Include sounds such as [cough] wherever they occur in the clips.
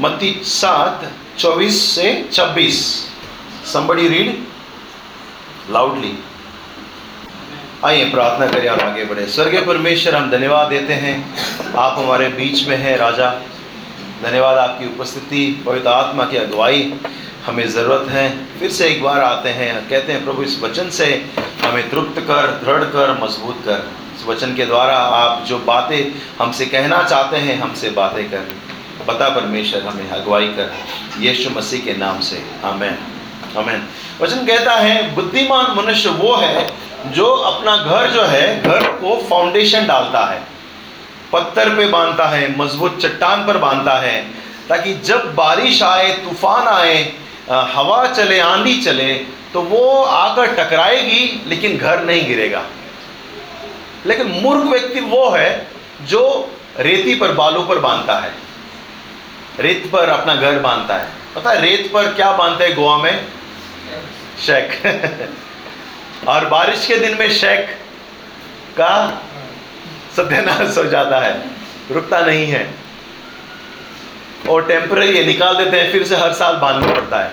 मत्ती सात, चौबीस से छब्बीस। Somebody रीड लाउडली आइए, प्रार्थना करें और आगे बढ़े। स्वर्गीय परमेश्वर, हम धन्यवाद देते हैं। आप हमारे बीच में हैं, राजा। धन्यवाद आपकी उपस्थिति, पवित्र आत्मा की अगुवाई हमें ज़रूरत है। फिर से एक बार आते हैं, कहते हैं, प्रभु, इस वचन से हमें तृप्त कर, दृढ़ कर, मज़बूत कर। इस वचन के द्वारा आप जो बातें हमसे कहना चाहते हैं, हमसे बातें कर। बता परमेश्वर हमें अगुवाई कर यीशु मसीह के नाम से। आमेन। आमेन। वचन कहता है, बुद्धिमान मनुष्य वो है जो अपना घर जो है, घर को फाउंडेशन डालता है। पत्थर पे बांधता है, मज़बूत चट्टान पर बांधता है, ताकि जब बारिश आए, तूफ़ान आए हवा चले, आंधी चले तो वो आकर टकराएगी, लेकिन घर नहीं गिरेगा। लेकिन मूर्ख व्यक्ति वो है जो रेती पर बालू पर बांधता है। रेत पर अपना घर बांधता है। पता है रेत पर क्या बांधते हैं गोवा में? शेक। [laughs] और बारिश के दिन में शेक का सत्यानाश हो जाता है। रुकता नहीं है। और टेम्पररी निकाल देते हैं, फिर से हर साल बांधना पड़ता है।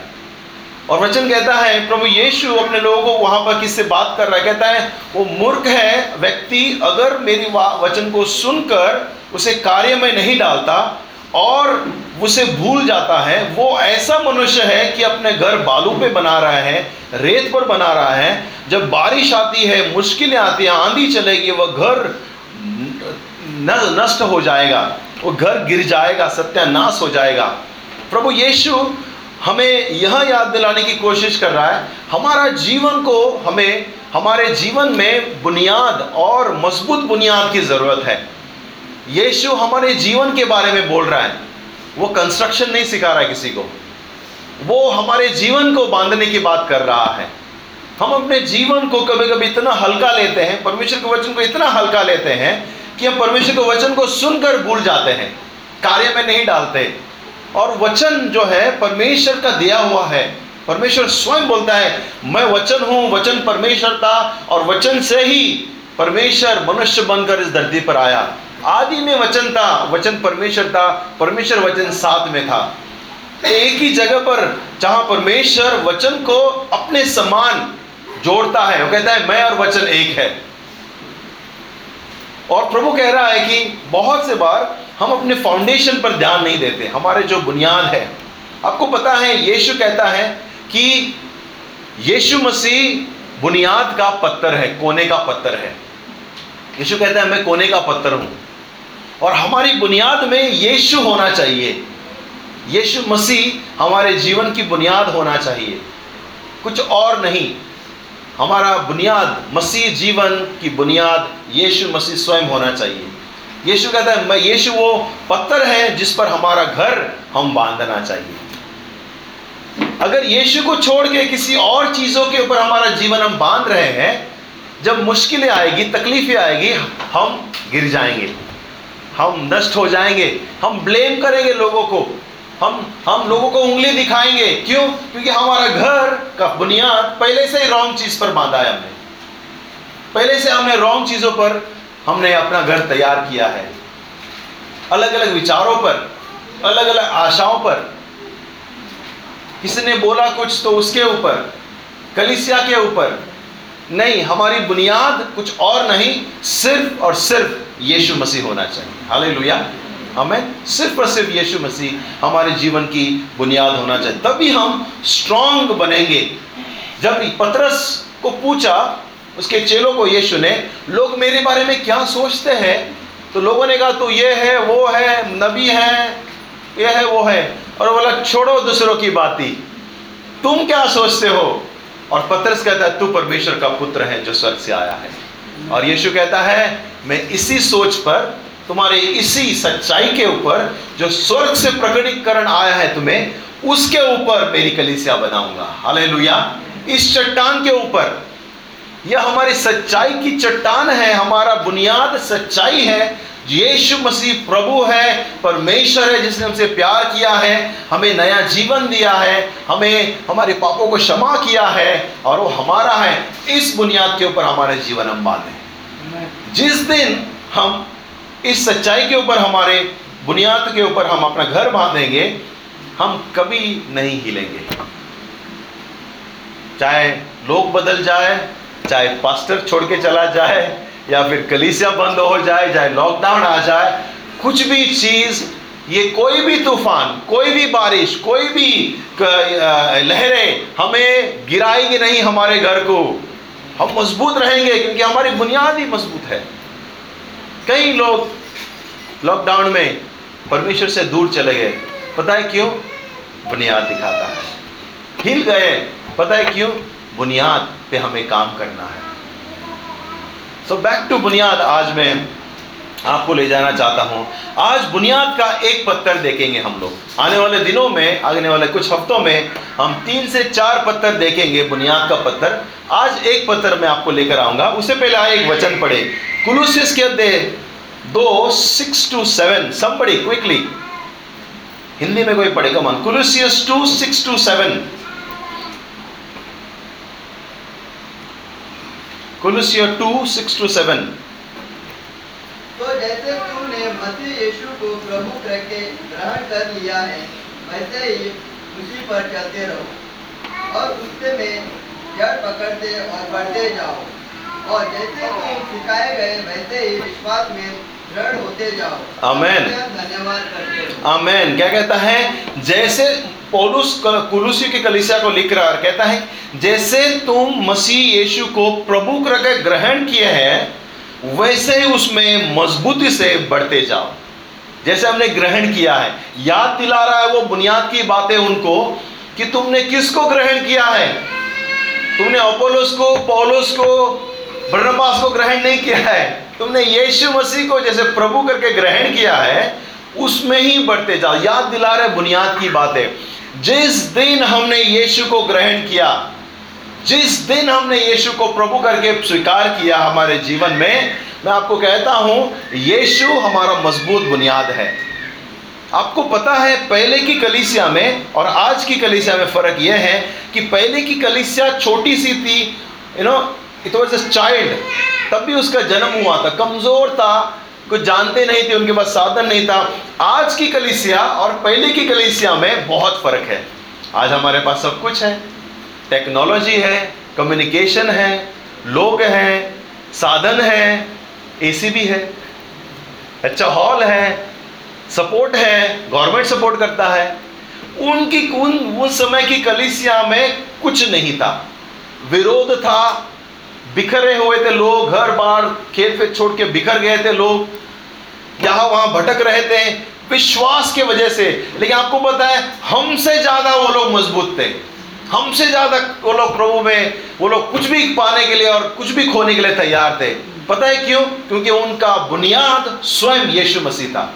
और वचन कहता है, प्रभु यीशु अपने लोगों को वहाँ पर किससे बात कर रहा है? कहता है, वो मूर्ख है, व्यक्ति अगर मेरी वचन को सुनकर उसे कार्य में नहीं डालता और उसे भूल जाता है। वो ऐसा मनुष्य है कि अपने घर बालू पे बना रहा है, रेत पर बना रहा है। जब बारिश आती है, मुश्किलें आती हैं, आंधी चलेगी, वह घर नष्ट हो जाएगा। वो घर गिर जाएगा, सत्यानाश हो जाएगा। प्रभु यीशु हमें यह याद दिलाने की कोशिश कर रहा है, हमारा जीवन को हमें, हमारे जीवन में बुनियाद और मज़बूत बुनियाद की ज़रूरत है। यीशु हमारे जीवन के बारे में बोल रहा है। वो कंस्ट्रक्शन नहीं सिखा रहा है किसी को। वो हमारे जीवन को बांधने की बात कर रहा है। हम अपने जीवन को कभी कभी इतना हल्का लेते हैं, परमेश्वर के वचन को इतना हल्का लेते हैं कि हम परमेश्वर के वचन को सुनकर भूल जाते हैं, कार्य में नहीं डालते। और वचन जो है, परमेश्वर का दिया हुआ है। परमेश्वर स्वयं बोलता है, मैं वचन हूँ, वचन परमेश्वर था, और वचन से ही परमेश्वर मनुष्य बनकर इस धरती पर आया। आदि में वचन था, वचन परमेश्वर था, परमेश्वर वचन साथ में था। एक ही जगह पर जहाँ परमेश्वर वचन को अपने समान जोड़ता है, वो कहता है, मैं और वचन एक है। और प्रभु कह रहा है कि बहुत से बार हम अपने फाउंडेशन पर ध्यान नहीं देते, हमारे जो बुनियाद है। आपको पता है, यीशु कहता है कि यीशु मसीह बुनियाद का पत्थर है, कोने का पत्थर है। यीशु कहता है, मैं कोने का पत्थर हूँ। और हमारी बुनियाद में यीशु होना चाहिए। यीशु मसीह हमारे जीवन की बुनियाद होना चाहिए। कुछ और नहीं, हमारा बुनियाद, मसीह जीवन की बुनियाद यीशु मसीह स्वयं होना चाहिए। यीशु कहता है, मैं यीशु वो पत्थर है जिस पर हमारा घर हम बांधना चाहिए। अगर यीशु को छोड़ के किसी और चीज़ों के ऊपर हमारा जीवन हम बाँध रहे हैं, जब मुश्किलें आएगी, तकलीफें आएगी, हम गिर जाएँगे। हम नष्ट हो जाएँगे, हम ब्लेम करेंगे लोगों को। हम हम लोगों को उंगली दिखाएँगे। क्यों? क्योंकि हमारा घर का बुनियाद पहले से ही रॉन्ग चीज़ पर बांधा है हमने। पहले से हमने रॉन्ग चीज़ों पर हमने अपना घर तैयार किया है। अलग अलग विचारों पर अलग अलग आशाओं पर। किसी ने बोला कुछ तो उसके ऊपर, कलिसिया के ऊपर। नहीं, हमारी बुनियाद कुछ और नहीं, सिर्फ़ और सिर्फ़ यीशु मसीह होना चाहिए। हाले हमें सिर्फ़ और सिर्फ़ यीशु मसीह हमारे जीवन की बुनियाद होना चाहिए। तभी हम स्ट्रांग बनेंगे। जब पतरस को पूछा, उसके चेलों को यीशु ने, लोग मेरे बारे में क्या सोचते हैं? तो लोगों ने कहा तो ये है, वो है, नबी है, ये है, वो है। और बोला, छोड़ो दूसरों की बात। ही तुम क्या सोचते हो? और पत्रस कहता है, तू परमेश्वर का पुत्र है जो स्वर्ग से आया है। और यीशु कहता है, मैं इसी सोच पर तुम्हारे इसी सच्चाई के ऊपर जो स्वर्ग से प्रकटीकरण आया है तुम्हें, उसके ऊपर मेरी कलिसिया बनाऊँगा। हाले इस चट्टान के ऊपर। यह हमारी सच्चाई की चट्टान है, हमारा बुनियाद सच्चाई है। यीशु मसीह प्रभु है, परमेश्वर है, जिसने हमसे प्यार किया है, हमें नया जीवन दिया है, हमें हमारे पापों को क्षमा किया है, और वो हमारा है। इस बुनियाद के ऊपर हमारे जीवन हम बांधे। जिस दिन हम इस सच्चाई के ऊपर, हमारे बुनियाद के ऊपर हम अपना घर बांधेंगे, हम कभी नहीं हिलेंगे। चाहे लोग बदल जाए, चाहे पास्टर छोड़ के चला जाए, या फिर कलीसिया बंद हो जाए, चाहे लॉकडाउन आ जाए, कुछ भी चीज़, ये कोई भी तूफ़ान, कोई भी बारिश, कोई भी लहरें हमें गिराएगी नहीं हमारे घर को। हम मज़बूत रहेंगे, क्योंकि हमारी बुनियाद ही मज़बूत है। कई लोग लॉकडाउन में परमेश्वर से दूर चले गए। पता है क्यों? बुनियाद दिखाता है। हिल गए। पता है क्यों? बुनियाद पे हमें काम करना है। सो बैक टू बुनियाद आज मैं आपको ले जाना चाहता हूँ। आज बुनियाद का एक पत्थर देखेंगे हम लोग। आने वाले दिनों में आने वाले कुछ हफ्तों में हम तीन से चार पत्थर देखेंगे बुनियाद का पत्थर। आज एक पत्थर मैं आपको लेकर आऊँगा। उससे पहले आए एक वचन पढ़े। कुलूसिस के अध्याय दो six to seven somebody quickly Hindi में कोई पढ़ेगा मन Colossians two six to seven Colossians two six to seven तो जैसे तुमने मसीह यीशु को प्रभु करके ग्रहण कर लिया है, वैसे ही उसी पर चलते रहो और उससे में जड़ पकड़ते और बढ़ते जाओ। और जैसे तुम सिखाए गए वैसे ही विश्वास में दृढ़ होते जाओ। आमेन धन्यवाद करते आमेन क्या कहता है? जैसे पौलुस कुलुसी की कलिसिया को लिख रहा है कहता है जैसे तुम मसीह यीशु को प्रभु करके ग्रहण किए हैं वैसे ही उसमें मजबूती से बढ़ते जाओ। जैसे हमने ग्रहण किया है याद दिला रहा है वो बुनियाद की बातें उनको कि तुमने किसको ग्रहण किया है? तुमने अपोलोस को पौलुस को बर्नबास को ग्रहण नहीं किया है। तुमने यीशु मसीह को जैसे प्रभु करके ग्रहण किया है, उसमें ही बढ़ते जाओ। याद दिला रहे बुनियाद की बातें। जिस दिन हमने यीशु को ग्रहण किया, जिस दिन हमने यीशु को प्रभु करके स्वीकार किया हमारे जीवन में, मैं आपको कहता हूँ, यीशु हमारा मज़बूत बुनियाद है। आपको पता है, पहले की कलिसिया में और आज की कलिसिया में फ़र्क यह है कि पहले की कलिसिया छोटी सी थी you know it was a child. तब भी उसका जन्म हुआ था। कमज़ोर था। कुछ जानते नहीं थे, उनके पास साधन नहीं था। आज की कलिसिया और पहले की कलिसिया में बहुत फ़र्क है। आज हमारे पास सब कुछ है। टेक्नोलॉजी है, कम्युनिकेशन है, लोग हैं, साधन है, एसी भी है। अच्छा हॉल है, सपोर्ट है, गवर्नमेंट सपोर्ट करता है। उनकी उन उस समय की कलिसिया में कुछ नहीं था। विरोध था बिखरे हुए थे लोग, घर बार, खेत पे छोड़ के बिखर गए थे लोग। यहाँ वहाँ भटक रहे थे, विश्वास के वजह से। लेकिन आपको पता है, हमसे ज़्यादा वो लोग मज़बूत थे। हमसे ज़्यादा वो लोग प्रभु में, वो लोग कुछ भी पाने के लिए और कुछ भी खोने के लिए तैयार थे। पता है क्यों? क्योंकि उनका बुनियाद स्वयं यीशु मसीह था।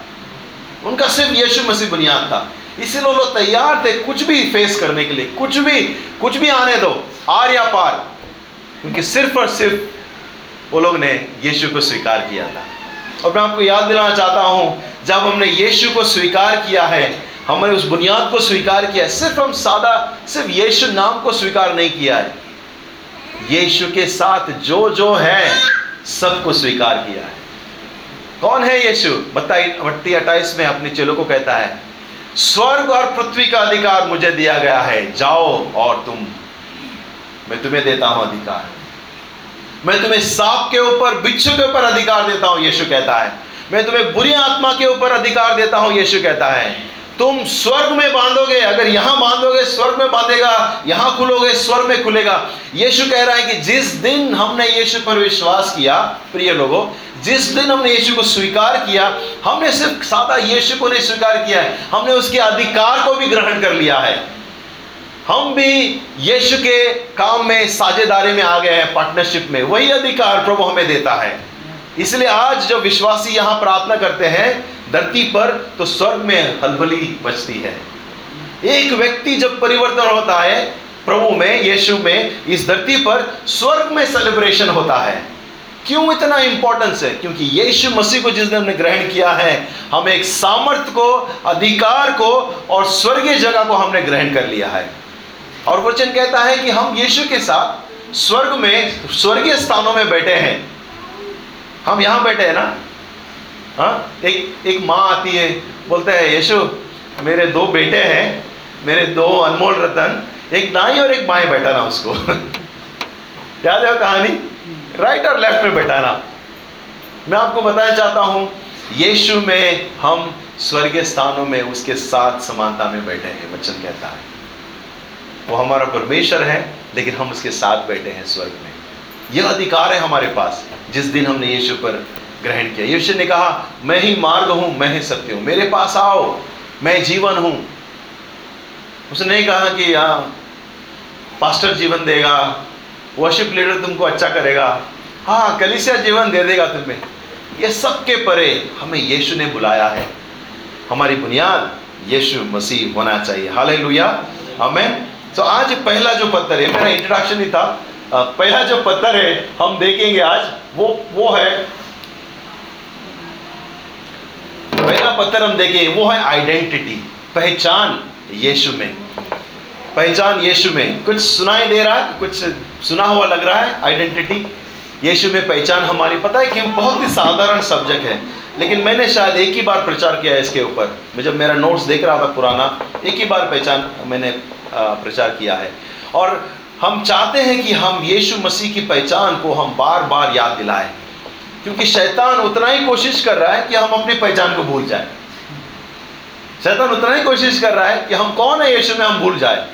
उनका सिर्फ़ यीशु मसीह बुनियाद था। इसीलिए वो लोग तैयार थे कुछ भी फेस करने के लिए। कुछ भी कुछ भी आने दो। आर या पार। क्योंकि सिर्फ़ और सिर्फ़ वो लोग ने यीशु को स्वीकार किया था। और मैं आपको याद दिलाना चाहता हूँ, जब हमने यीशु को स्वीकार किया है, हमने उस बुनियाद को स्वीकार किया है, सिर्फ़ हम सादा, सिर्फ़ यीशु नाम को स्वीकार नहीं किया है। यीशु के साथ जो जो है, सबको स्वीकार किया है। कौन है यीशु? बताई बत्ती अट्ठाईस में अपने चेलों को कहता है, स्वर्ग और पृथ्वी का अधिकार मुझे दिया गया है, जाओ और तुम मैं तुम्हें देता हूँ अधिकार। मैं तुम्हें सांप के ऊपर, बिच्छू के ऊपर अधिकार देता हूँ, यीशु कहता है। मैं तुम्हें बुरी आत्मा के ऊपर अधिकार देता हूँ, यीशु कहता है। तुम स्वर्ग में बांधोगे, अगर यहाँ बांधोगे, स्वर्ग में बांधेगा, यहाँ खुलोगे, स्वर्ग में खुलेगा। यीशु कह रहा है कि जिस दिन हमने यीशु पर विश्वास किया, प्रिय लोगों, जिस दिन हमने यीशु को स्वीकार किया, हमने सिर्फ़ सादा यीशु को नहीं स्वीकार किया है, हमने उसके अधिकार को भी ग्रहण कर लिया है। हम भी यीशु के काम में, साझेदारी में आ गए हैं पार्टनरशिप में। वही अधिकार प्रभु हमें देता है। इसलिए आज जो विश्वासी यहाँ प्रार्थना करते हैं, धरती पर तो स्वर्ग में हलबली बचती है। एक व्यक्ति जब परिवर्तन होता है, प्रभु में, यीशु में, इस धरती पर स्वर्ग में सेलिब्रेशन होता है। क्यों इतना इंपॉर्टेंस है? क्योंकि यीशु मसीह को जिसने हमने ग्रहण किया है, हम एक सामर्थ्य को, अधिकार को और स्वर्गीय जगह को हमने ग्रहण कर लिया है। और वचन कहता है कि हम यीशु के साथ स्वर्ग में, स्वर्गीय स्थानों में बैठे हैं। हम यहाँ बैठे हैं ना? हाँ? एक एक माँ आती है, बोलते हैं, यीशु, मेरे दो बेटे हैं, मेरे दो अनमोल रतन, एक दाई और एक बाएँ बैठाना उसको। [laughs] याद है कहानी? राइट और लेफ़्ट में बैठाना। मैं आपको बताना चाहता हूँ, यीशु में हम स्वर्गीय स्थानों में उसके साथ समानता में बैठे हैं, वचन कहता है। वो हमारा परमेश्वर है, लेकिन हम उसके साथ बैठे हैं स्वर्ग में। यह अधिकार है हमारे पास, जिस दिन हमने यीशु पर ग्रहण किया। यीशु ने कहा, मैं ही मार्ग हूँ, मैं ही सत्य हूँ। मेरे पास आओ, मैं जीवन हूँ। उसने नहीं कहा कि हाँ पास्टर जीवन देगा वर्शिप लीडर तुमको अच्छा करेगा। हाँ कलिसिया जीवन दे देगा तुम्हें। ये सबके परे हमें यीशु ने बुलाया है। हमारी बुनियाद, यीशु मसीह होना चाहिए। हाल हमें तो आज पहला जो पत्थर है मेरा इंट्रोडक्शन ही था। पहला जो पत्थर है, हम देखेंगे आज, वो वो है, पहला पत्थर हम देखेंगे वो है आइडेंटिटी पहचान यीशु में। पहचान यीशु में। कुछ सुनाई दे रहा है, कुछ सुना हुआ लग रहा है आइडेंटिटी यीशु में पहचान हमारी। पता है कि बहुत ही साधारण सब्जेक्ट है, लेकिन मैंने शायद एक ही बार प्रचार किया है इसके ऊपर। मैं जब मेरा नोट्स देख रहा था पुराना, एक ही बार पहचान मैंने प्रचार किया है। और हम चाहते हैं कि हम यीशु मसीह की पहचान को हम बार बार याद दिलाएँ, क्योंकि शैतान उतना ही कोशिश कर रहा है कि हम अपनी पहचान को भूल जाए। शैतान उतना ही कोशिश कर रहा है कि हम कौन है यीशु में हम भूल जाए।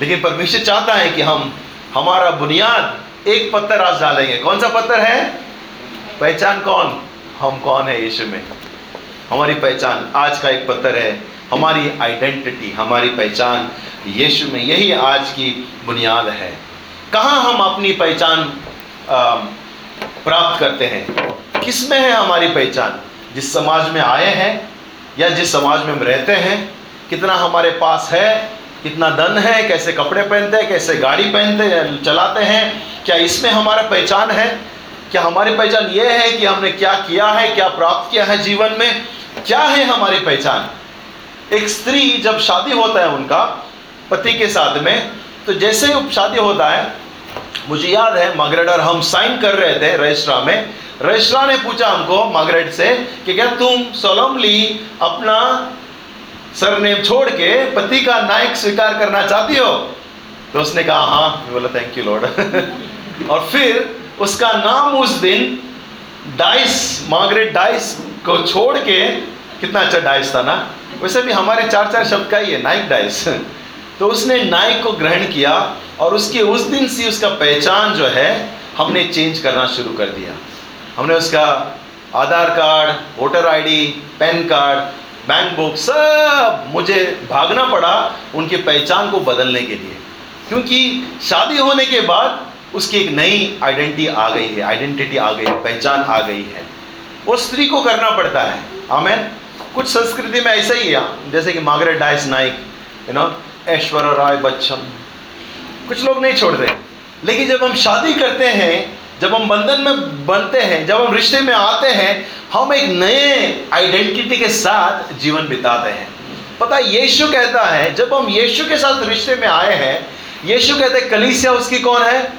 लेकिन परमेश्वर चाहता है कि हम हमारा बुनियाद एक पत्थर आज डालेंगे। कौन सा पत्थर है? पहचान कौन? हम कौन है यीशु में? हमारी पहचान आज का एक पत्थर है। हमारी आइडेंटिटी हमारी पहचान यीशु में, यही आज की बुनियाद है। कहाँ हम अपनी पहचान प्राप्त करते हैं? किसमें है हमारी पहचान? जिस समाज में आए हैं या जिस समाज में हम रहते हैं? कितना हमारे पास है? कितना धन है? कैसे कपड़े पहनते हैं? कैसे गाड़ी पहनते हैं? चलाते हैं? क्या इसमें हमारा पहचान है? क्या हमारी पहचान ये है कि हमने क्या किया है, क्या प्राप्त किया है जीवन में? क्या है हमारी पहचान? एक स्त्री जब शादी होता है उनका, पति के साथ में तो जैसे ही शादी होता है, मुझे याद है मार्गरेट और हम साइन कर रहे थे रजिस्ट्रा में, रजिस्ट्रा ने पूछा हमको मार्गरेट से, कि क्या तुम सोलमली अपना सरनेम छोड़ के पति का नायक स्वीकार करना चाहती हो? तो उसने कहा हाँ। बोला थैंक यू लॉर्ड और फिर उसका नाम उस दिन डाइस मार्गरेट डाइस को छोड़ के, कितना अच्छा डाइस था ना? वैसे भी हमारे चार चार शब्द का ही है, नाइक डाइस। [laughs] तो उसने नाइक को ग्रहण किया और उसके उस दिन से उसका पहचान जो है, हमने चेंज करना शुरू कर दिया। हमने उसका Aadhaar card, voter ID, PAN card, bank book सब मुझे भागना पड़ा उनकी पहचान को बदलने के लिए। क्योंकि शादी होने के बाद उसकी एक नई आइडेंटिटी आ गई है, आइडेंटिटी आ गई है पहचान आ गई है। वो स्त्री को करना पड़ता है। आमेन। कुछ संस्कृति में ऐसा ही है जैसे कि मार्गरेट डाइस नाइक यू नो ऐश्वर्य राय बच्चन। कुछ लोग नहीं छोड़ते। लेकिन जब हम शादी करते हैं, जब हम बंधन में बनते हैं, जब हम रिश्ते में आते हैं, हम एक नए आइडेंटिटी के साथ जीवन बिताते हैं। पता यीशु कहता है, जब हम यीशु के साथ रिश्ते में आए हैं, यीशु कहते हैं, कलीसिया उसकी कौन है?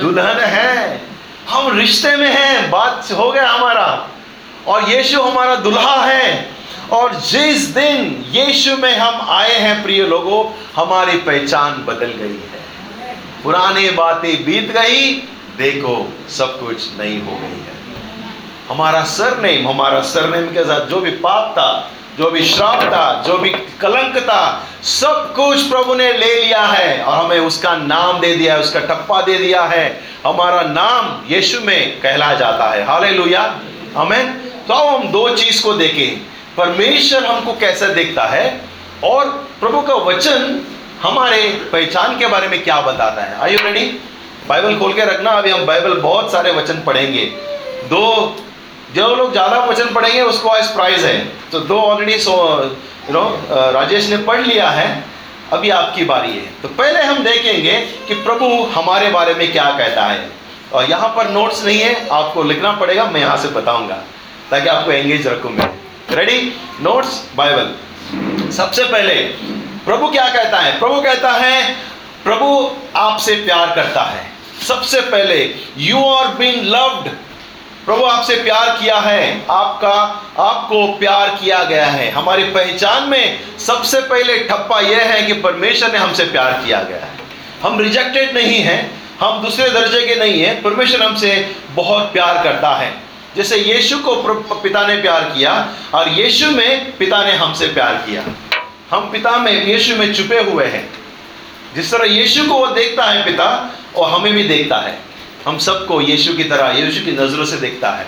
दुल्हन है। हम रिश्ते में हैं, बात हो गया हमारा। और यीशु हमारा दुल्हा है। और जिस दिन यीशु में हम आए हैं, प्रिय लोगों, हमारी पहचान बदल गई है। पुरानी बातें बीत गई, देखो, सब कुछ नई हो गई है। हमारा सरनेम हमारा सरनेम के साथ जो भी पाप था, जो भी श्राप था, जो भी कलंक था, सब कुछ प्रभु ने ले लिया है और हमें उसका नाम दे दिया है, उसका टप्पा दे दिया है। हमारा नाम यीशु में कहला जाता है। हाले हमें तो हम दो चीज़ को देखें। परमेश्वर हमको कैसा देखता है और प्रभु का वचन हमारे पहचान के बारे में क्या बताता है। यू रेडी बाइबल खोल के रखना। अभी हम बाइबल बहुत सारे वचन पढ़ेंगे। दो, जो लोग ज़्यादा वचन पढ़ेंगे, उसको आज प्राइज है। तो दो already so you know Rajesh ने पढ़ लिया है। अभी आपकी बारी है। तो पहले हम देखेंगे कि प्रभु हमारे बारे में क्या कहता है। और यहाँ पर नोट्स नहीं है, आपको लिखना पड़ेगा, मैं यहाँ से बताऊँगा। ताकि आपको एंगेज रखूँ मैं। रेडी नोट्स बाइबल सबसे पहले, प्रभु क्या कहता है? प्रभु कहता है, प्रभु आपसे प्यार करता है। सबसे पहले यू आर बीन लव्ड प्रभु आपसे प्यार किया है। आपका, आपको प्यार किया गया है। हमारी पहचान में सबसे पहले ठप्पा यह है कि परमेश्वर ने हमसे प्यार किया गया है। हम रिजेक्टेड नहीं हैं, हम दूसरे दर्जे के नहीं हैं, परमेश्वर हमसे बहुत प्यार करता है। जैसे यीशु को पिता ने प्यार किया और यीशु में पिता ने हमसे प्यार किया। हम पिता में, यीशु में छुपे हुए हैं। जिस तरह यीशु को वो देखता है पिता और हमें भी देखता है। हम सबको यीशु की तरह, यीशु की नज़रों से देखता है।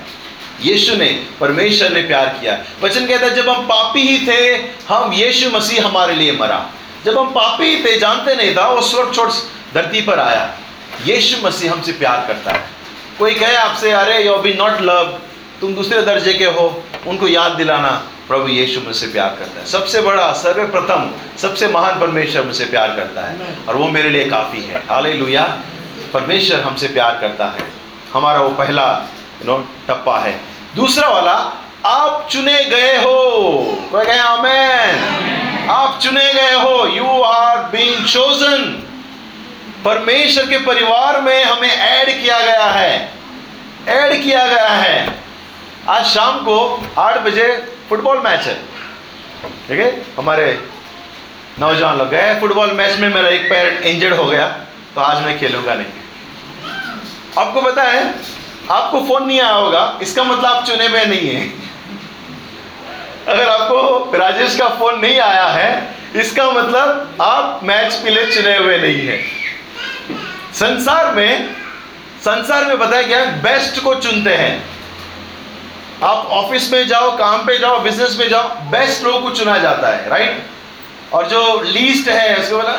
यीशु ने, परमेश्वर ने प्यार किया। वचन कहता है, जब हम पापी ही थे, हम यीशु मसीह हमारे लिए मरा। जब हम पापी ही थे, जानते नहीं था, वो स्वर्ग छोड़ धरती पर आया। यीशु मसीह हमसे प्यार करता है। कोई कहे आपसे, अरे यू बी नॉट लव तुम दूसरे दर्जे के हो। उनको याद दिलाना प्रभु यीशु मुझसे प्यार करता है। सबसे बड़ा, सर्वप्रथम, सबसे महान परमेश्वर मुझसे प्यार करता है और वो मेरे लिए काफ़ी है। हाले परमेश्वर हमसे प्यार करता है। हमारा वो पहला यू नो टप्पा है। दूसरा वाला, आप चुने गए हो। कहे, आमेन। आप चुने गए हो। यू आर बीइंग चोजन परमेश्वर के परिवार में हमें ऐड किया गया है। ऐड किया गया है। आज शाम को आठ बजे फुटबॉल मैच है। ठीक है? हमारे नौजवान लोग गए। फुटबॉल मैच में मेरा एक पैर इंजर्ड हो गया तो आज मैं खेलूँगा नहीं। आपको पता है, आपको फ़ोन नहीं आया होगा, इसका मतलब आप चुने में नहीं है। अगर आपको राजेश का फ़ोन नहीं आया है, इसका मतलब आप मैच के लिए चुने हुए नहीं है। संसार में संसार में बताया क्या बेस्ट को चुनते हैं। आप ऑफ़िस में जाओ, काम पे जाओ बिज़नेस में जाओ बेस्ट लोगों को चुना जाता है राइट और जो लीस्ट है, उसको बोला,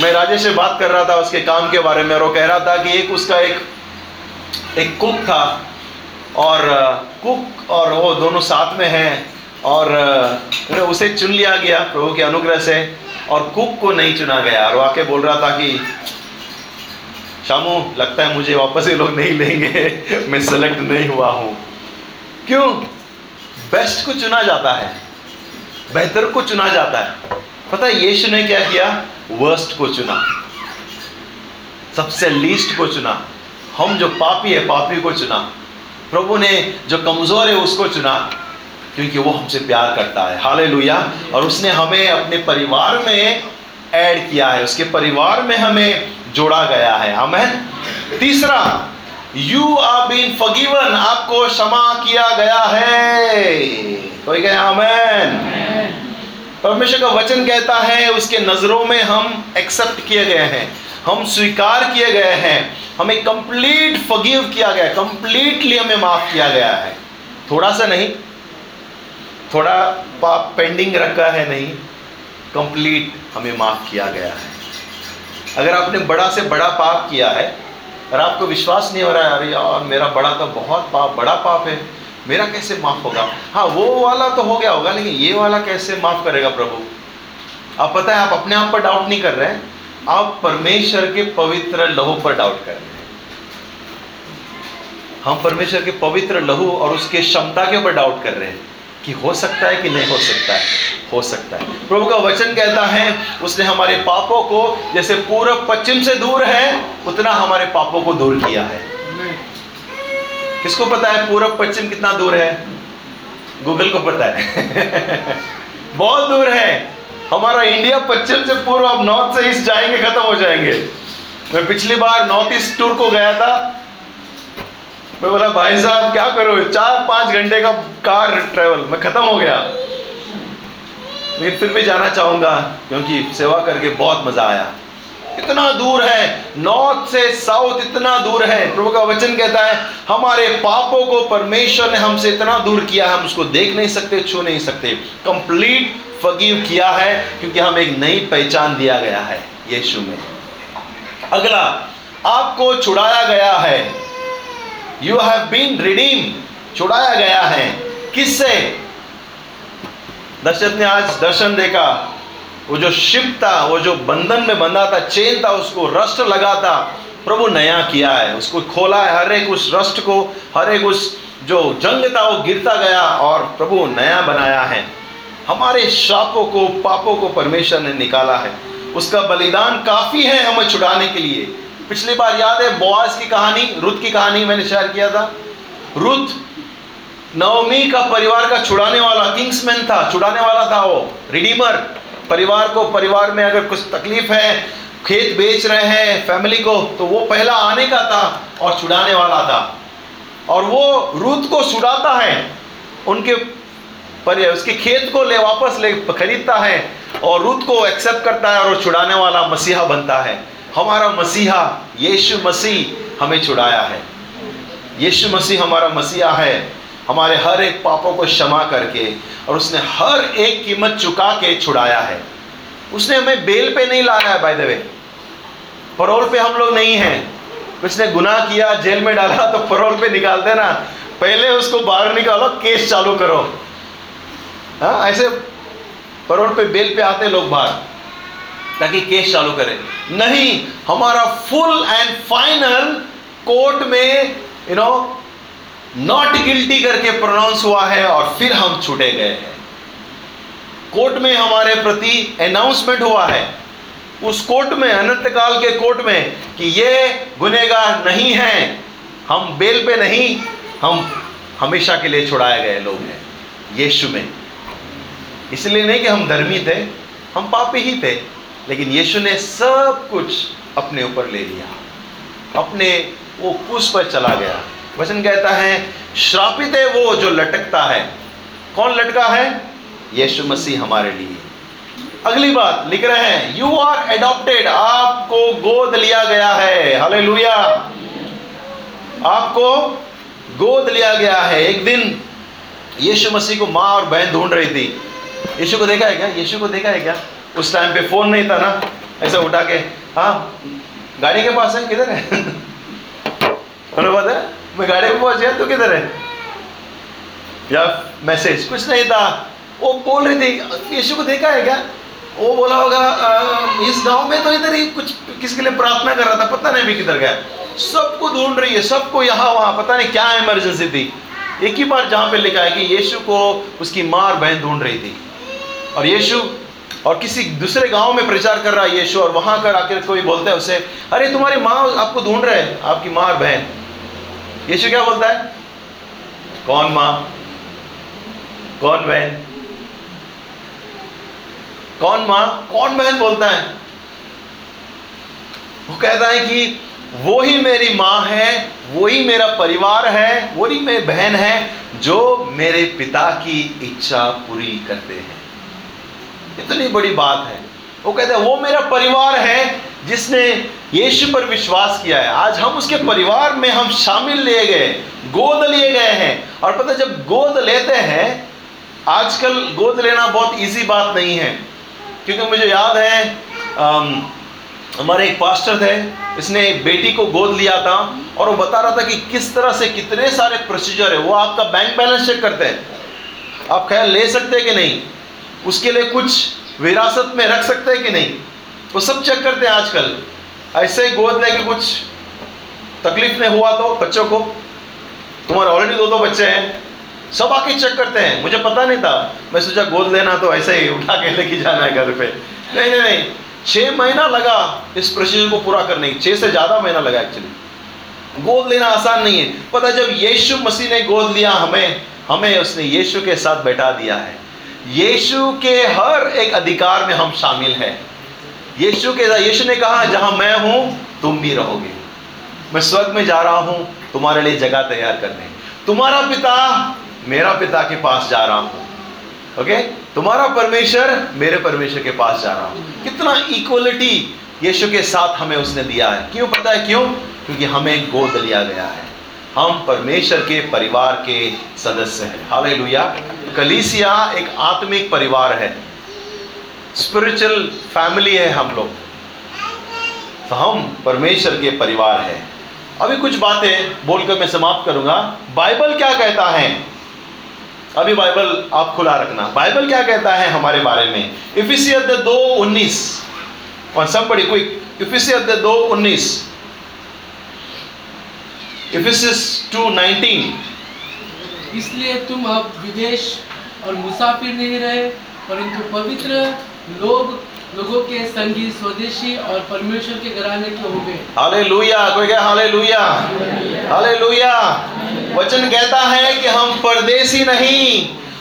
मैं राजेश से बात कर रहा था उसके काम के बारे में, और वो कह रहा था कि एक उसका एक एक कुक था, और कुक और वो दोनों साथ में हैं, और उसे चुन लिया गया प्रभु के अनुग्रह से। और कुक को नहीं चुना गया। और वो आके बोल रहा था कि, शामू, लगता है मुझे वापस ये लोग नहीं लेंगे। [laughs] मैं सेलेक्ट नहीं हुआ हूँ। क्यों? बेस्ट को चुना जाता है। बेहतर को चुना जाता है। पता है यीशु ने क्या किया? वर्स्ट को चुना। सबसे लीस्ट को चुना। हम जो पापी है, पापी को चुना। प्रभु ने जो कमज़ोर है, उसको चुना। क्योंकि वो हमसे प्यार करता है। हालेलुया। और उसने हमें अपने परिवार में ऐड किया है। उसके परिवार में हमें जोड़ा गया है। हमें तीसरा यू आर बीन फॉरगिवन आपको क्षमा किया गया है। कोई कहे, आमेन। परमेश्वर का वचन कहता है, उसके नज़रों में हम एक्सेप्ट किए गए हैं। हम स्वीकार किए गए हैं। हमें कंप्लीट फगीव किया गया कंप्लीटली हमें माफ़ किया गया है। थोड़ा सा नहीं थोड़ा पाप पेंडिंग रखा है नहीं कंप्लीट हमें माफ़ किया गया है। अगर आपने बड़ा से बड़ा पाप किया है, और आपको विश्वास नहीं हो रहा है, अरे यार, मेरा बड़ा तो बहुत पाप, बड़ा पाप है, मेरा कैसे माफ़ होगा? हाँ वो वाला तो हो गया होगा, लेकिन ये वाला कैसे माफ़ करेगा प्रभु? आप पता है, आप अपने आप पर डाउट नहीं कर रहे हैं, आप परमेश्वर के पवित्र लहू पर डाउट कर रहे हैं। हम परमेश्वर के पवित्र लहू और उसके क्षमता के ऊपर डाउट कर रहे हैं। कि हो सकता है कि नहीं हो सकता है? हो सकता है। प्रभु का वचन कहता है, उसने हमारे पापों को, जैसे पूर्व पश्चिम से दूर है, उतना हमारे पापों को दूर किया है। किसको पता है पूर्व पश्चिम कितना दूर है? गूगल को पता है। [laughs] बहुत दूर है। हमारा इंडिया पश्चिम से पूर्व, अब नॉर्थ से ईस्ट जाएँगे, खत्म हो जाएँगे। मैं पिछली बार नॉर्थ ईस्ट टूर को गया था मैं बोला, भाई साहब, क्या करो? चार पाँच घंटे का कार ट्रेवल मैं खत्म हो गया। लेकिन फिर भी जाना चाहूँगा, क्योंकि सेवा करके बहुत मज़ा आया। इतना दूर है नॉर्थ से साउथ इतना दूर है। प्रभु का वचन कहता है, हमारे पापों को परमेश्वर ने हमसे इतना दूर किया है, हम उसको देख नहीं सकते, छू नहीं सकते। कंप्लीट फगीव किया है, क्योंकि हम एक नई पहचान दिया गया है, यीशु में। अगला, आपको छुड़ाया गया है। यू हैव बीन रिडीम छुड़ाया गया है। किससे? दशरथ ने आज दर्शन देखा। वो जो शिप था, वो जो बंधन में बंधा था, चेन था, उसको रस्ट लगा था। प्रभु नया किया है। उसको खोला है हर एक उस रस्ट को, हर एक उस जो जंग था, वो गिरता गया और प्रभु नया बनाया है। हमारे शापों को, पापों को परमेश्वर ने निकाला है। उसका बलिदान काफ़ी है हमें छुड़ाने के लिए। पिछली बार याद है बोआज की कहानी, रुत की कहानी मैंने शेयर किया था। रुत नवमी का परिवार का छुड़ाने वाला किंग्समैन था, छुड़ाने वाला था वो, रिडीमर। परिवार को, परिवार में अगर कुछ तकलीफ़ है, खेत बेच रहे हैं फैमिली को तो वो पहला आने का था और छुड़ाने वाला था। और वो रूत को छुड़ाता है, उनके पर, उसके खेत को ले, वापस ले, खरीदता है और रूत को एक्सेप्ट करता है और वो छुड़ाने वाला मसीहा बनता है। हमारा मसीहा यीशु मसीह हमें छुड़ाया है। यीशु मसीह हमारा मसीहा है। हमारे हर एक पापों को क्षमा करके और उसने हर एक कीमत चुका के छुड़ाया है। उसने हमें बेल पे नहीं लाया है बाय द वे परोल पे हम लोग नहीं हैं। उसने गुनाह किया, जेल में डाला तो परोल पे निकालते ना पहले उसको बाहर निकालो, केस चालू करो। हाँ ऐसे परोल पे बेल पे आते लोग बाहर। ताकि केस चालू करें। नहीं, हमारा फुल एंड फाइनल कोर्ट में यू नो नॉट गिल्टी करके प्रोनाउंस हुआ है और फिर हम छूटे गए हैं। कोर्ट में हमारे प्रति अनाउंसमेंट हुआ है। उस कोर्ट में अनंत काल के कोर्ट में कि ये गुनेगार नहीं है। हम बेल पे नहीं, हम हमेशा के लिए छुड़ाए गए लोग हैं, यीशु में। इसलिए नहीं कि हम धर्मी थे, हम पापी ही थे। लेकिन यीशु ने सब कुछ अपने ऊपर ले लिया। अपने वो कुश पर चला गया। वचन कहता है, श्रापित है वो जो लटकता है। कौन लटका है? यीशु मसीह हमारे लिए। अगली बात लिख रहे हैं यू आर एडॉप्टेड आपको गोद लिया गया है। हालेलुया आपको गोद लिया गया है। एक दिन यीशु मसीह को माँ और बहन ढूंढ रही थी। यीशु को देखा है क्या? यीशु को देखा है क्या? उस टाइम पे फ़ोन नहीं था ना? ऐसा उठा के हाँ गाड़ी के पास है, किधर है? [laughs] है मैं गाड़ी पे पहुँच गया तो किधर है? या मैसेज कुछ नहीं था। वो बोल रही थी, यीशु को देखा है क्या? वो बोला होगा इस गाँव में तो इधर ही कुछ किसके लिए प्रार्थना कर रहा था, पता नहीं भी किधर गया। सबको ढूंढ रही है, सबको यहाँ, वहाँ, पता नहीं क्या इमरजेंसी थी। एक ही बार जहाँ पे लिखा है कि यीशु को उसकी मार बहन ढूंढ रही थी। और यीशु और किसी दूसरे गाँव में प्रचार कर रहा है यीशु, और वहाँ कर आकर कोई बोलता है उसे, अरे, तुम्हारी माँ आपको ढूंढ रहे हैं, आपकी माँ और बहन। यीशु क्या बोलता है? कौन माँ? कौन बहन? कौन माँ? कौन बहन बोलता है? वो कहता है कि वो ही मेरी माँ है, वो ही मेरा परिवार है, वो ही मेरी बहन है, जो मेरे पिता की इच्छा पूरी करते हैं। इतनी बड़ी बात है। वो कहते हैं, वो मेरा परिवार है जिसने यीशु पर विश्वास किया है। आज हम उसके परिवार में हम शामिल लिए गए, गोद लिए गए हैं। और पता जब गोद लेते हैं, आजकल गोद लेना बहुत इजी बात नहीं है। क्योंकि मुझे याद है हमारे एक पास्टर थे, इसने एक बेटी को गोद लिया था और वो बता रहा था कि किस तरह से कितने सारे प्रोसीजर है। वो आपका बैंक बैलेंस चेक करते हैं। आप ख्याल ले सकते हैं कि नहीं? उसके लिए कुछ विरासत में रख सकते हैं कि नहीं? वो सब चेक करते हैं आजकल। ऐसे ही गोद लेके कुछ तकलीफ़ नहीं हुआ तो बच्चों को। तुम्हारे ऑलरेडी दो दो बच्चे हैं। सब आके चेक करते हैं। मुझे पता नहीं था। मैं सोचा गोद लेना तो ऐसे ही उठा के लेके जाना है घर पे। नहीं नहीं नहीं। छः महीना लगा इस प्रोसीजर को पूरा करने की। छः से ज़्यादा महीना लगा एक्चुअली गोद लेना आसान नहीं है। पता जब यीशु मसीह ने गोद लिया हमें हमें उसने यीशु के साथ बैठा दिया है। यीशु के हर एक अधिकार में हम शामिल हैं। यीशु के, यीशु ने कहा, जहाँ मैं हूँ, तुम भी रहोगे। मैं स्वर्ग में जा रहा हूँ, तुम्हारे लिए जगह तैयार करने। तुम्हारा पिता मेरा पिता के पास जा रहा हूँ। ओके? तुम्हारा परमेश्वर मेरे परमेश्वर के पास जा रहा हूँ। कितना इक्वलिटी यीशु के साथ हमें उसने दिया है। क्यों पता है? क्यों? क्योंकि हमें गोद लिया गया है। हम परमेश्वर के परिवार के सदस्य हैं। हाल हालेलुया। कलीसिया एक आत्मिक परिवार है। स्पिरिचुअल फैमिली है हम लोग। तो हम परमेश्वर के परिवार हैं। अभी कुछ बातें बोलकर मैं समाप्त करूँगा। बाइबल क्या कहता है? अभी बाइबल आप खुला रखना। बाइबल क्या कहता है हमारे बारे में? इफिसियत दो उन्नीस। और सब बड़ी क्विक। इफिसियत दो उन्नीस। इफिसिस टू नाइनटीन इसलिए तुम अब विदेश और मुसाफिर नहीं रहे परंतु पवित्र लोग लोगों के संगी स्वदेशी और परमेश्वर के घराने के हो गए हालेलुया कोई कहे हालेलुया हालेलुया वचन कहता है कि हम परदेसी नहीं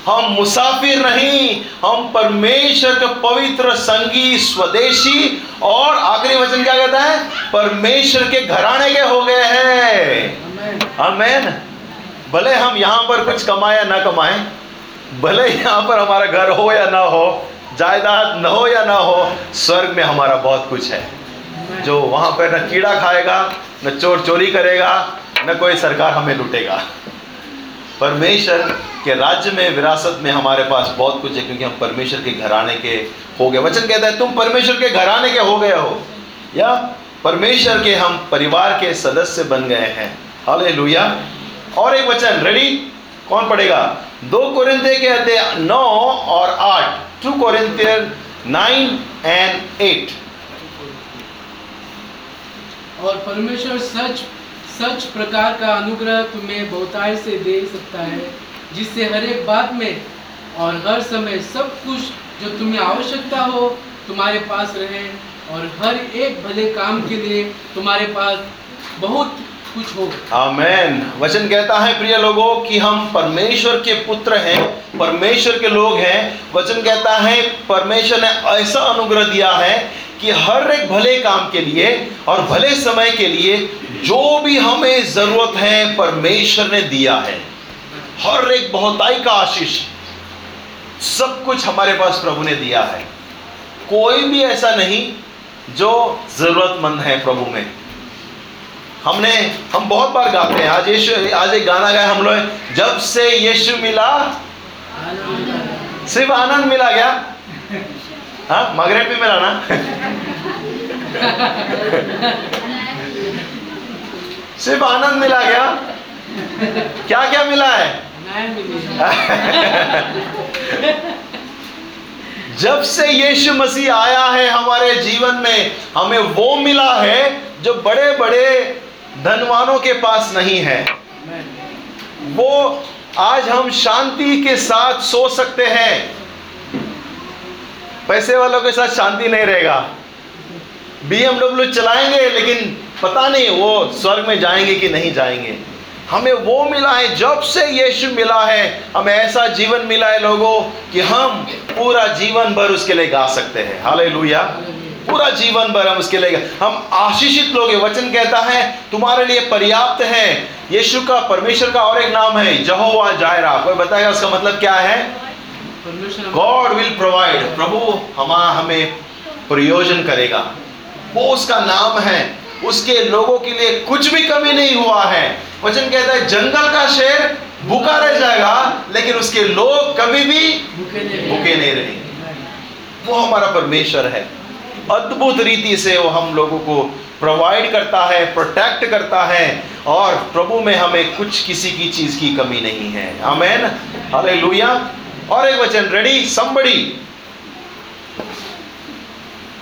हम मुसाफिर नहीं, हम परमेश्वर के पवित्र संगी, स्वदेशी, और आखिरी वचन क्या कहता है? परमेश्वर के घराने के हो गए हैं। भले हम यहाँ पर कुछ कमाए या ना कमाए, भले यहाँ पर हमारा घर हो या ना हो, जायदाद न हो या ना हो, स्वर्ग में हमारा बहुत कुछ है। जो वहाँ पर न कीड़ा खाएगा, न चोर चोरी करेगा, न कोई सरकार हमें लूटेगा। परमेश्वर के राज्य में, विरासत में हमारे पास बहुत कुछ है, क्योंकि हम परमेश्वर के घराने के हो गए। वचन कहता है, तुम परमेश्वर के घराने के हो गए हो, या परमेश्वर के हम परिवार के सदस्य बन गए हैं। हालेलुया। और एक वचन रेडी कौन पढ़ेगा? दो कोरिंथे के अध्याय नौ और आठ। Two Corinthians nine and eight और परमेश्वर सच सच प्रकार का अनुग्रह तुम्हें बहुताय से दे सकता है, जिससे हर एक बात में और हर समय सब कुछ जो तुम्हें आवश्यकता हो तुम्हारे पास रहे और हर एक भले काम के लिए तुम्हारे पास बहुत कुछ हो। आमेन। वचन कहता है, प्रिय लोगों, कि हम परमेश्वर के पुत्र हैं, परमेश्वर के लोग हैं। वचन कहता है, परमेश्वर ने ऐसा अनुग्रह दिया है कि हर एक भले काम के लिए और भले समय के लिए जो भी हमें ज़रूरत है, परमेश्वर ने दिया है। हर एक बहुताई का आशीष, सब कुछ हमारे पास प्रभु ने दिया है। कोई भी ऐसा नहीं जो जरूरतमंद है प्रभु में। हमने, हम बहुत बार गाते हैं, आज यीशु, आज एक गाना गाया हम लोग, जब से यीशु मिला, सिर्फ़ आनंद मिला क्या? हाँ मगरेट भी मिला ना? सिर्फ़ आनंद मिला क्या? क्या क्या मिला है? जब से यीशु मसीह आया है हमारे जीवन में, हमें वो मिला है जो बड़े बड़े धनवानों के पास नहीं है। वो आज हम शांति के साथ सो सकते हैं। पैसे वालों के साथ शांति नहीं रहेगा। बीएमडब्ल्यू चलाएँगे, लेकिन पता नहीं वो स्वर्ग में जाएँगे कि नहीं जाएँगे। हमें वो मिला है, जब से यीशु मिला है, हमें ऐसा जीवन मिला है लोगों कि हम पूरा जीवन भर उसके लिए गा सकते हैं। हालेलुया। पूरा जीवन भर हम उसके लिए हम आशीषित लोग वचन कहता है, तुम्हारे लिए पर्याप्त है। यीशु का, परमेश्वर का और एक नाम है जहोवा जायरा। कोई बताएगा उसका मतलब क्या है? गॉड विल प्रोवाइड प्रभु हम हमें प्रयोजन करेगा। वो उसका नाम है। उसके लोगों के लिए कुछ भी कमी नहीं हुआ है। वचन कहता है जंगल का शेर भूखा रह जाएगा लेकिन उसके लोग कभी भी भूखे नहीं रहेंगे। वो हमारा परमेश्वर है। अद्भुत रीति से वो हम लोगों को प्रोवाइड करता है प्रोटेक्ट करता है और प्रभु में हमें कुछ किसी की चीज़ की कमी नहीं है। आमेन हालेलुया और एक वचन रेडी समबड़ी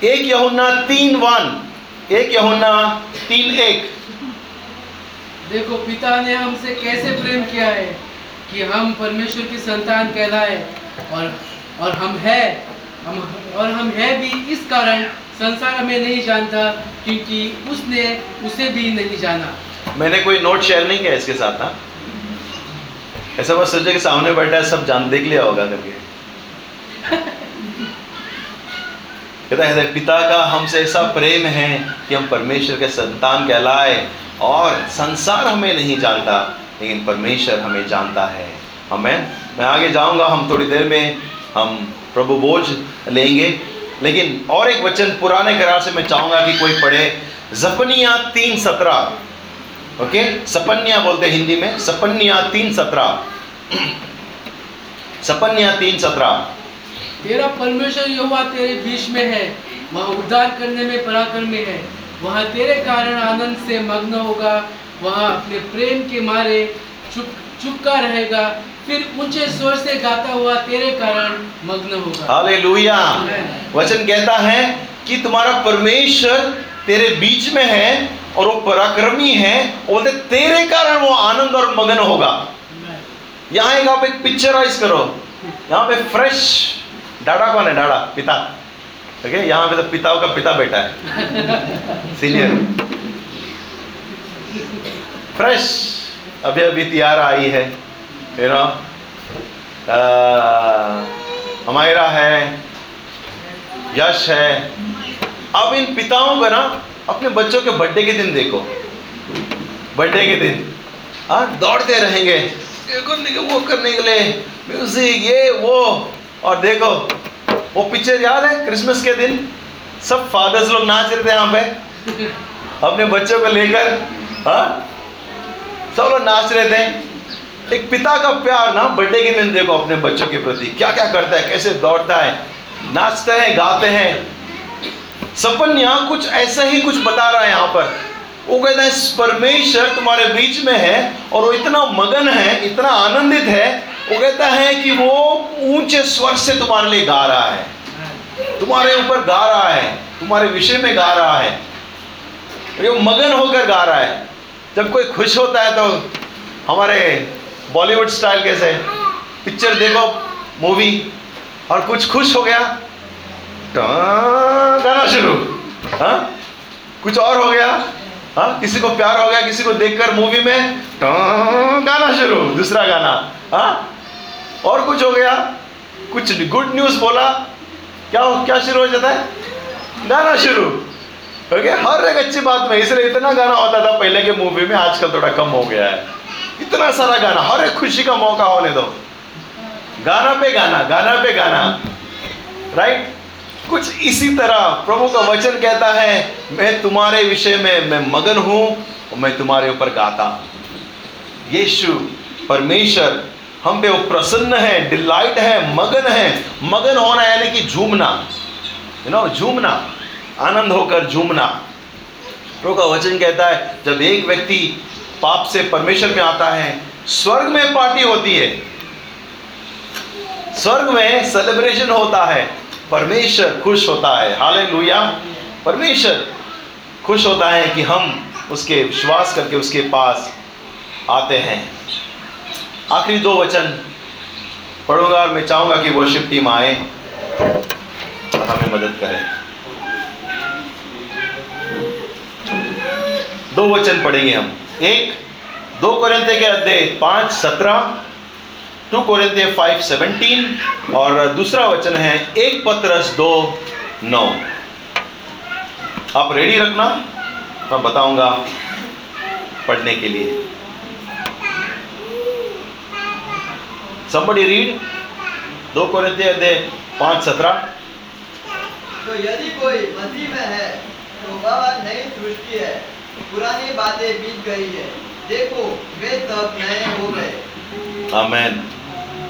एक यहुन्ना तीन वन. एक यहुन्ना तीन एक. देखो पिता ने हमसे कैसे प्रेम किया है कि हम परमेश्वर की संतान कहलाए और और हम है हम और हम है भी इस कारण संसार हमें नहीं जानता क्योंकि उसने उसे भी नहीं जाना। मैंने कोई नोट शेयर नहीं किया इसके साथ ना ऐसा बस सोचे कि सामने बैठा है, सब जान देख लिया होगा करके। कहता है पिता का हमसे ऐसा प्रेम है कि हम परमेश्वर के संतान कहलाए और संसार हमें नहीं जानता, लेकिन परमेश्वर हमें जानता है। हमें मैं आगे जाऊँगा, हम थोड़ी देर में हम प्रभु बोझ लेंगे। लेकिन और एक वचन पुराने करार से मैं चाहूँगा कि कोई पढ़े। जपनिया तीन सत्रह। ओके सपन्या बोलते हैं हिंदी में। सपन्या तीन सत्रह। सपन्या तीन सत्रह। तेरा परमेश्वर यहोवा तेरे बीच में है। वह उद्धार करने में पराक्रमी है। वह तेरे कारण आनंद से मग्न होगा। वह अपने प्रेम के मारे चुप चुपका रहेगा। फिर ऊँचे स्वर से गाता हुआ तेरे कारण मग्न होगा। हालेलुया. वचन कहता है कि तुम्हारा परमेश्वर तेरे बीच में है। और वो पराक्रमी है बोलते, तेरे कारण वो आनंद और मगन होगा। यहाँ एक, आप एक पिक्चराइज करो। यहाँ पे फ्रेश डाड़ा कौन है? डाड़ा पिता। ओके यहाँ पे तो पिताओं का पिता बेटा है। सीनियर फ्रेश अभी अभी तैयार आई है। यू नो हमारा है, यश है। अब इन पिताओं का ना अपने बच्चों के बर्थडे के दिन देखो। बर्थडे के दिन। हाँ दौड़ते रहेंगे। वो करने के लिए। म्यूज़िक ये, वो। और देखो, वो पिक्चर याद है क्रिसमस के दिन? सब फादर्स लोग नाच रहे थे यहाँ पे। अपने बच्चों को लेकर हाँ सब लोग नाच रहे थे। एक पिता का प्यार ना बर्थडे के दिन देखो अपने बच्चों के प्रति। क्या क्या करता है, कैसे दौड़ता है। नाचते हैं, गाते हैं। सपन यहाँ कुछ ऐसा ही कुछ बता रहा है यहाँ पर। वो कहता है, परमेश्वर तुम्हारे बीच में है और वो इतना मगन है, इतना आनंदित है। वो कहता है कि वो ऊँचे स्वर से तुम्हारे लिए गा रहा है। तुम्हारे ऊपर गा रहा है, तुम्हारे विषय में गा रहा है। वो मगन होकर गा रहा है। जब कोई खुश होता है तो हमारे बॉलीवुड स्टाइल कैसे पिक्चर देखो, मूवी, और कुछ खुश हो गया गाना शुरू। हाँ? कुछ और हो गया? हाँ? किसी को प्यार हो गया, किसी को देखकर मूवी में गाना शुरू, दूसरा गाना। हाँ? और कुछ हो गया? कुछ गुड न्यूज़ बोला। क्या हो, क्या शुरू हो जाता है? गाना शुरू। ओके हर एक अच्छी बात में, इसलिए इतना गाना होता था पहले के मूवी में, आजकल थोड़ा कम हो गया है। इतना सारा गाना, हर एक खुशी का मौका होने दो। गाना पे गाना गाना पे गाना। राइट कुछ इसी तरह प्रभु का वचन कहता है, मैं तुम्हारे विषय में, मैं मगन हूँ और मैं तुम्हारे ऊपर गाता यीशु, परमेश्वर, हम पे वो प्रसन्न है, डिलाइट है, मगन है। मगन होना यानी कि झूमना। You know झूमना। आनंद होकर झूमना। प्रभु का वचन कहता है, जब एक व्यक्ति पाप से परमेश्वर में आता है, स्वर्ग में पार्टी होती है। स्वर्ग में सेलिब्रेशन होता है। परमेश्वर खुश होता है। हालेलुया। परमेश्वर खुश होता है कि हम उसके विश्वास करके उसके पास आते हैं। आखिरी दो वचन पढ़ूँगा और मैं चाहूँगा कि वर्शिप टीम आए और हमें मदद करें। दो वचन पढ़ेंगे हम। एक, दो कोरिन्थे के अध्याय पाँच, सत्रह टू कोरिन्थे फाइव सेवनटीन और दूसरा वचन है एक पत्रस दो नौ। आप रेडी रखना? मैं बताऊँगा पढ़ने के लिए। Somebody रीड दो कोरिन्थे अध्याय पाँच सत्रह। तो यदि कोई मसीह में है तो वह नई सृष्टि है पुरानी बातें बीत गई है। देखो वे सब नए हो गए। आमेन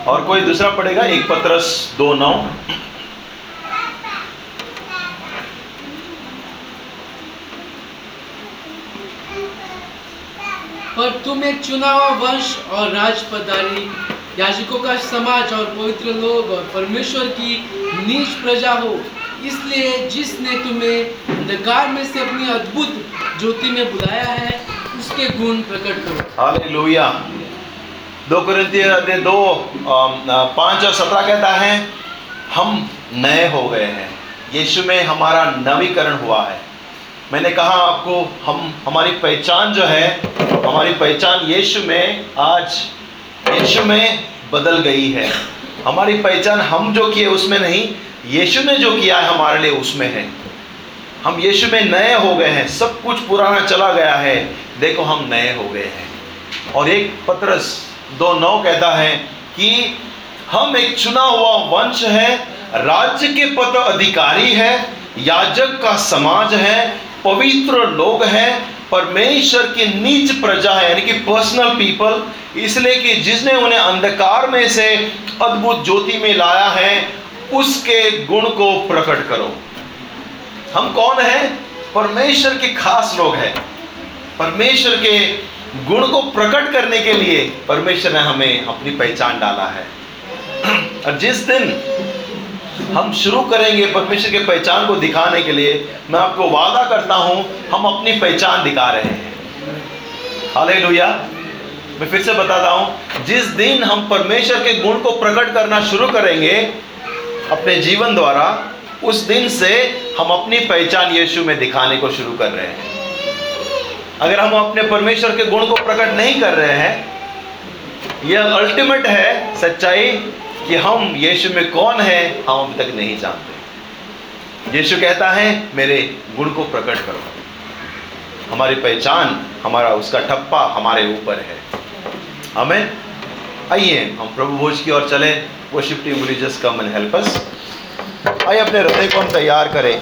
और कोई दूसरा पढ़ेगा एक पत्रस दो नौ। पर तुम एक चुना हुआ वंश और राजपदारी याजकों का समाज और पवित्र लोग और परमेश्वर की नीच प्रजा हो। इसलिए जिसने तुम्हें अंधकार में से अपनी अद्भुत ज्योति में बुलाया है उसके गुण प्रकट करो। हालेलुया। दो अध्याय दो पाँच और सत्रह कहता है, हम नए हो गए हैं। यीशु में हमारा नवीकरण हुआ है। मैंने कहा, आपको, हम, हमारी पहचान जो है, हमारी पहचान यीशु में, आज यीशु में बदल गई है। हमारी पहचान हम जो किए उसमें नहीं, यीशु ने जो किया है हमारे लिए उसमें है। हम यीशु में नए हो गए हैं, सब कुछ पुराना चला गया है। देखो, हम नए हो गए हैं। और एक पत्रस दो नौ कहता है कि हम एक चुना हुआ वंश है, राज्य के पद अधिकारी है, याजक का समाज है, पवित्र लोग हैं, परमेश्वर की नीच प्रजा है, यानी कि पर्सनल पीपल इसलिए कि जिसने उन्हें अंधकार में से अद्भुत ज्योति में लाया है, उसके गुण को प्रकट करो। हम कौन है? परमेश्वर के खास लोग हैं। परमेश्वर के गुण को प्रकट करने के लिए परमेश्वर ने हमें अपनी पहचान डाला है। और जिस दिन हम शुरू करेंगे परमेश्वर के पहचान को दिखाने के लिए, मैं आपको वादा करता हूँ, हम अपनी पहचान दिखा रहे हैं। हाल लोहिया मैं फिर से बताता हूँ, जिस दिन हम परमेश्वर के गुण को प्रकट करना शुरू करेंगे, अपने जीवन द्वारा, उस दिन से हम अपनी पहचान यीशु में दिखाने को शुरू कर रहे हैं। अगर हम अपने परमेश्वर के गुण को प्रकट नहीं कर रहे हैं, यह अल्टीमेट है सच्चाई कि हम यीशु में कौन है, हम अभी तक नहीं जानते। यीशु कहता है, मेरे गुण को प्रकट करो। हमारी पहचान, हमारा उसका ठप्पा हमारे ऊपर है। हमें आइए, हम प्रभु भोज की ओर चलें। वो शिफ्टी विलीजस कम एंड हेल्प अस आइए, अपने हृदय को हम तैयार करें।